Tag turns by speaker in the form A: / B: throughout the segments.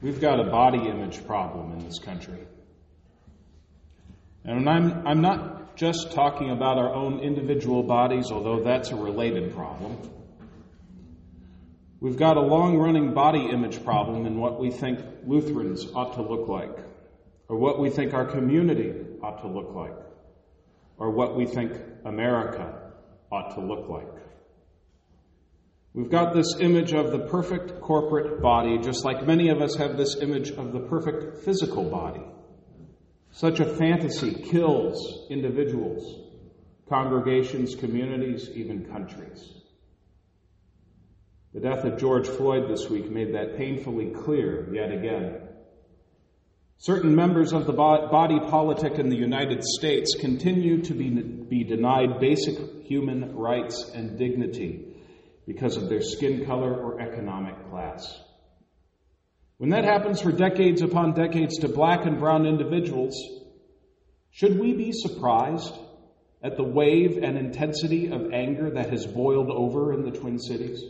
A: We've got a body image problem in this country. And I'm, I'm not just talking about our own individual bodies, although that's a related problem. We've got a long running body image problem in what we think Lutherans ought to look like, or what we think our community ought to look like, or what we think America ought to look like. We've got this image of the perfect corporate body, just like many of us have this image of the perfect physical body. Such a fantasy kills individuals, congregations, communities, even countries. The death of George Floyd this week made that painfully clear yet again. Certain members of the body politic in the United States continue to be, be denied basic human rights and dignity because of their skin color or economic class. When that happens for decades upon decades to black and brown individuals, should we be surprised at the wave and intensity of anger that has boiled over in the Twin Cities?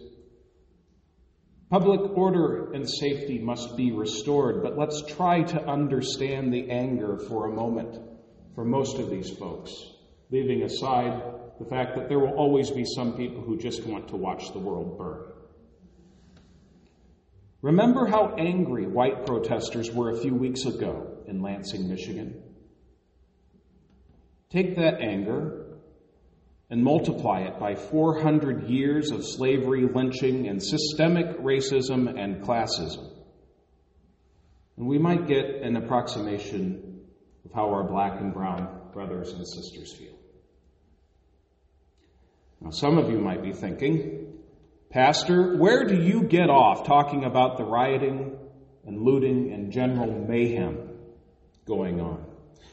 A: Public order and safety must be restored, but let's try to understand the anger for a moment for most of these folks, leaving aside the fact that there will always be some people who just want to watch the world burn. Remember how angry white protesters were a few weeks ago in Lansing, Michigan? Take that anger and multiply it by 400 years of slavery, lynching, and systemic racism and classism. And we might get an approximation of how our black and brown brothers and sisters feel. Now, some of you might be thinking, Pastor, where do you get off talking about the rioting and looting and general mayhem going on?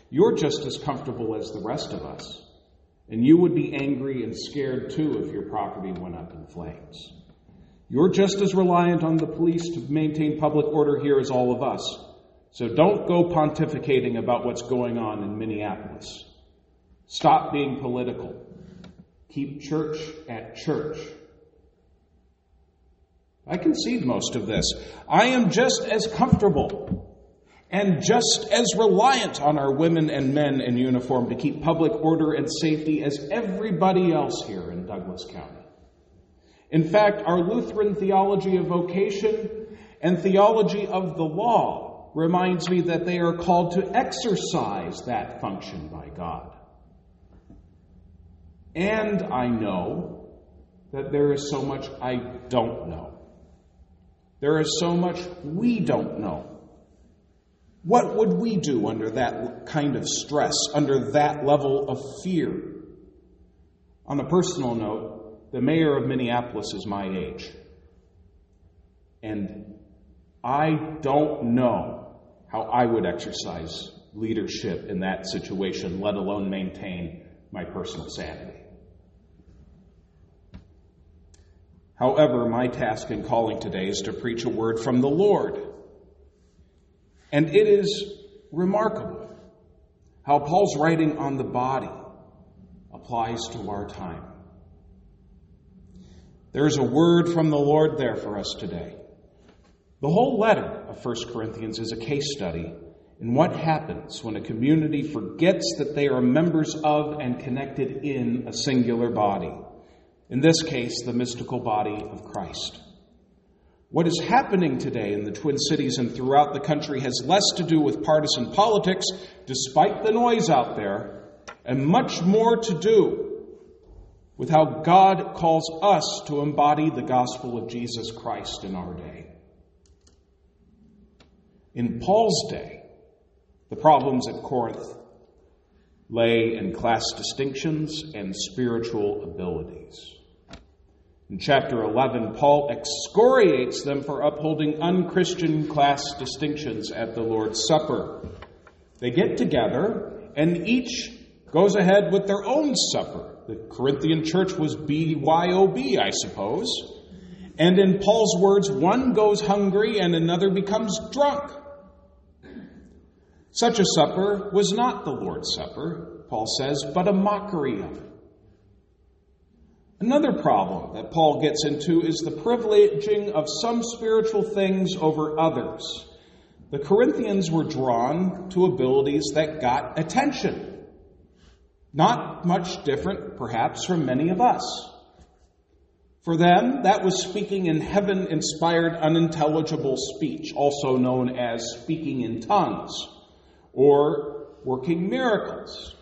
A: You're just as comfortable as the rest of us. And you would be angry and scared too if your property went up in flames. You're just as reliant on the police to maintain public order here as all of us. So don't go pontificating about what's going on in Minneapolis. Stop being political. Keep church at church. I concede most of this. I am just as comfortable and just as reliant on our women and men in uniform to keep public order and safety as everybody else here in Douglas County. In fact, our Lutheran theology of vocation and theology of the law reminds me that they are called to exercise that function by God. And I know that there is so much I don't know. There is so much we don't know. What would we do under that kind of stress, under that level of fear? On a personal note, the mayor of Minneapolis is my age. And I don't know how I would exercise leadership in that situation, let alone maintain my personal sanity. However, my task in calling today is to preach a word from the Lord. And it is remarkable how Paul's writing on the body applies to our time. There's a word from the Lord there for us today. The whole letter of 1 Corinthians is a case study in what happens when a community forgets that they are members of and connected in a singular body in this case, the mystical body of Christ. What is happening today in the Twin Cities and throughout the country has less to do with partisan politics, despite the noise out there, and much more to do with how God calls us to embody the gospel of Jesus Christ in our day. In Paul's day, the problems at Corinth lay in class distinctions and spiritual abilities. In chapter 11, Paul excoriates them for upholding unchristian class distinctions at the Lord's Supper. They get together and each goes ahead with their own supper. The Corinthian church was BYOB, I suppose. And in Paul's words, one goes hungry and another becomes drunk. Such a supper was not the Lord's Supper, Paul says, but a mockery of it. Another problem that Paul gets into is the privileging of some spiritual things over others. the Corinthians were drawn to abilities that got attention. Not much different, perhaps, from many of us. For them, that was speaking in heaven inspired unintelligible speech, also known as speaking in tongues, or working miracles.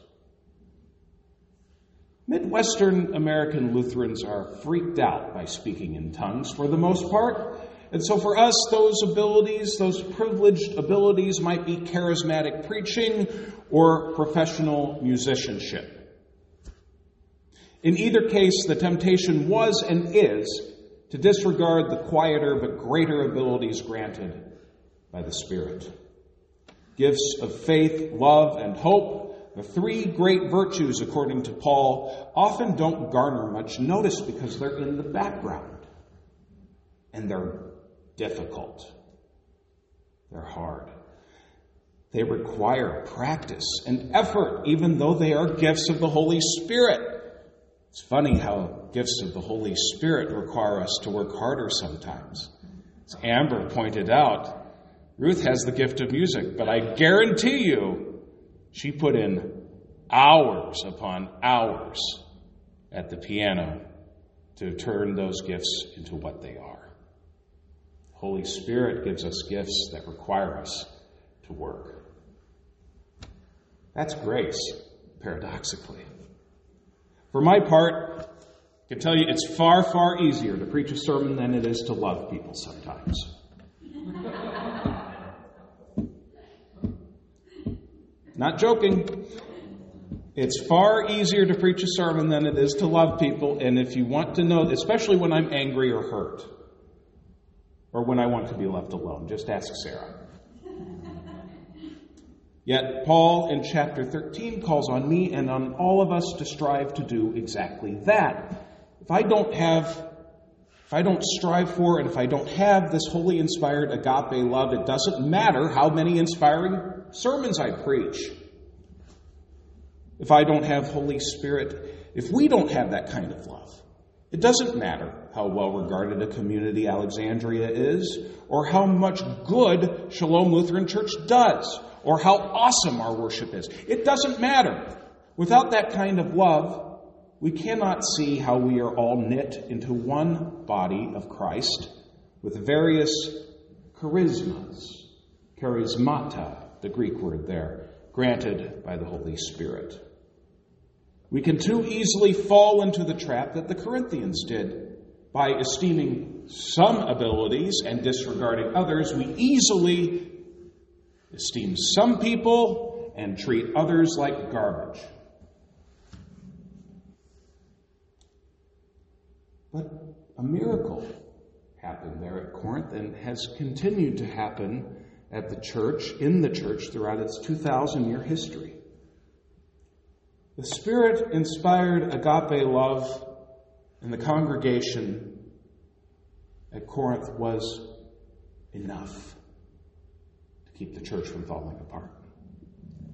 A: Midwestern American Lutherans are freaked out by speaking in tongues for the most part. And so for us, those abilities, those privileged abilities might be charismatic preaching or professional musicianship. In either case, the temptation was and is to disregard the quieter but greater abilities granted by the Spirit. Gifts of faith, love, and hope, the three great virtues, according to Paul, often don't garner much notice because they're in the background. And they're difficult. They're hard. They require practice and effort, even though they are gifts of the Holy Spirit. It's funny how gifts of the Holy Spirit require us to work harder sometimes. As Amber pointed out, Ruth has the gift of music, but I guarantee you she put in hours upon hours at the piano to turn those gifts into what they are. Holy Spirit gives us gifts that require us to work. That's grace, paradoxically. For my part, I can tell you it's far, far easier to preach a sermon than it is to love people sometimes. Not joking. It's far easier to preach a sermon than it is to love people, and if you want to know, especially when I'm angry or hurt, or when I want to be left alone, just ask Sarah. Yet, Paul in chapter 13 calls on me and on all of us to strive to do exactly that. If I don't have, if I don't strive for, and if I don't have this holy inspired agape love, it doesn't matter how many inspiring sermons I preach. If I don't have Holy Spirit, if we don't have that kind of love, it doesn't matter how well regarded a community Alexandria is, or how much good Shalom Lutheran Church does, or how awesome our worship is. It doesn't matter. Without that kind of love, we cannot see how we are all knit into one body of Christ with various charismas, charismata, the Greek word there, granted by the Holy Spirit. We can too easily fall into the trap that the Corinthians did by esteeming some abilities and disregarding others. We easily esteem some people and treat others like garbage. But a miracle happened there at Corinth and has continued to happen at the church, in the church, throughout its 2,000 year history. The Spirit inspired agape love in the congregation at Corinth was enough to keep the church from falling apart.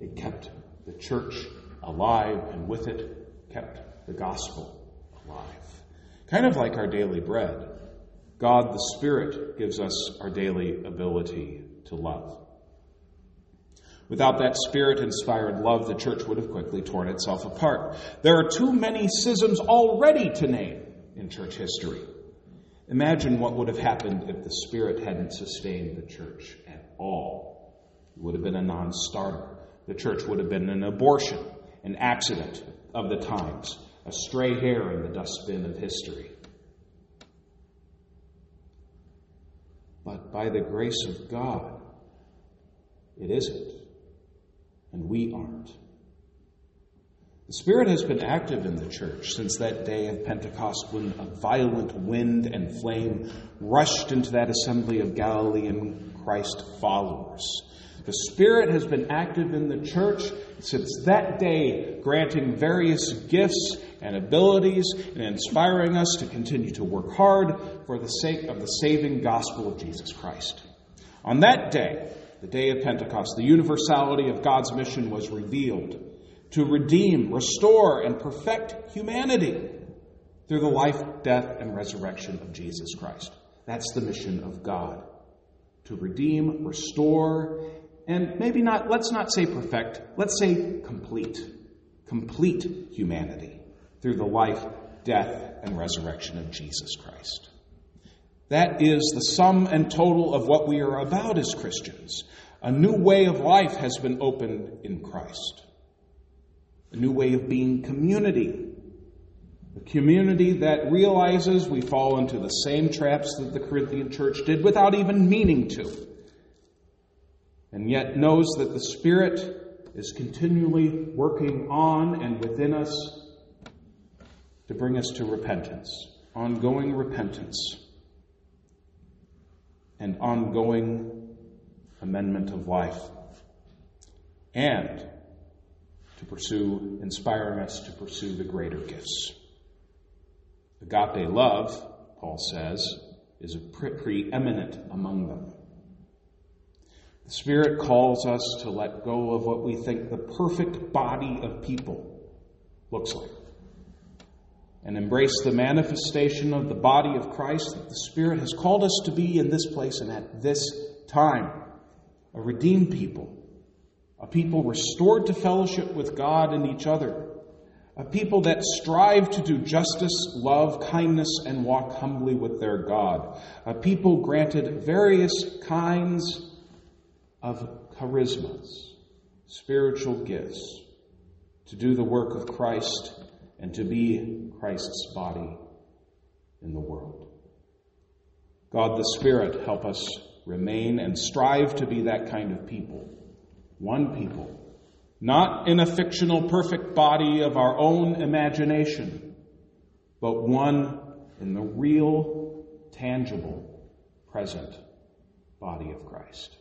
A: It kept the church alive, and with it, kept the gospel alive. Kind of like our daily bread. God the Spirit gives us our daily ability to love. Without that spirit inspired love, the church would have quickly torn itself apart. There are too many schisms already to name in church history. Imagine what would have happened if the Spirit hadn't sustained the church at all. It would have been a non starter. The church would have been an abortion, an accident of the times, a stray hair in the dustbin of history. But by the grace of God, it isn't. And we aren't. The Spirit has been active in the church since that day of Pentecost when a violent wind and flame rushed into that assembly of Galilean Christ followers. The Spirit has been active in the church since that day, granting various gifts and abilities and inspiring us to continue to work hard for the sake of the saving gospel of Jesus Christ. On that day, the day of Pentecost, the universality of God's mission was revealed to redeem, restore, and perfect humanity through the life, death, and resurrection of Jesus Christ. That's the mission of God to redeem, restore, and maybe not, let's not say perfect, let's say complete, complete humanity through the life, death, and resurrection of Jesus Christ. That is the sum and total of what we are about as Christians. A new way of life has been opened in Christ. A new way of being community. A community that realizes we fall into the same traps that the Corinthian church did without even meaning to. And yet knows that the Spirit is continually working on and within us to bring us to repentance, ongoing repentance and ongoing amendment of life, and to pursue, inspiring us to pursue the greater gifts. Agape love, Paul says, is pre- preeminent among them. The Spirit calls us to let go of what we think the perfect body of people looks like and embrace the manifestation of the body of Christ that the Spirit has called us to be in this place and at this time. A redeemed people, a people restored to fellowship with God and each other, a people that strive to do justice, love, kindness, and walk humbly with their God, a people granted various kinds of charismas, spiritual gifts, to do the work of Christ and to be Christ's body in the world. God the Spirit, help us remain and strive to be that kind of people. One people. Not in a fictional perfect body of our own imagination, but one in the real, tangible, present body of Christ.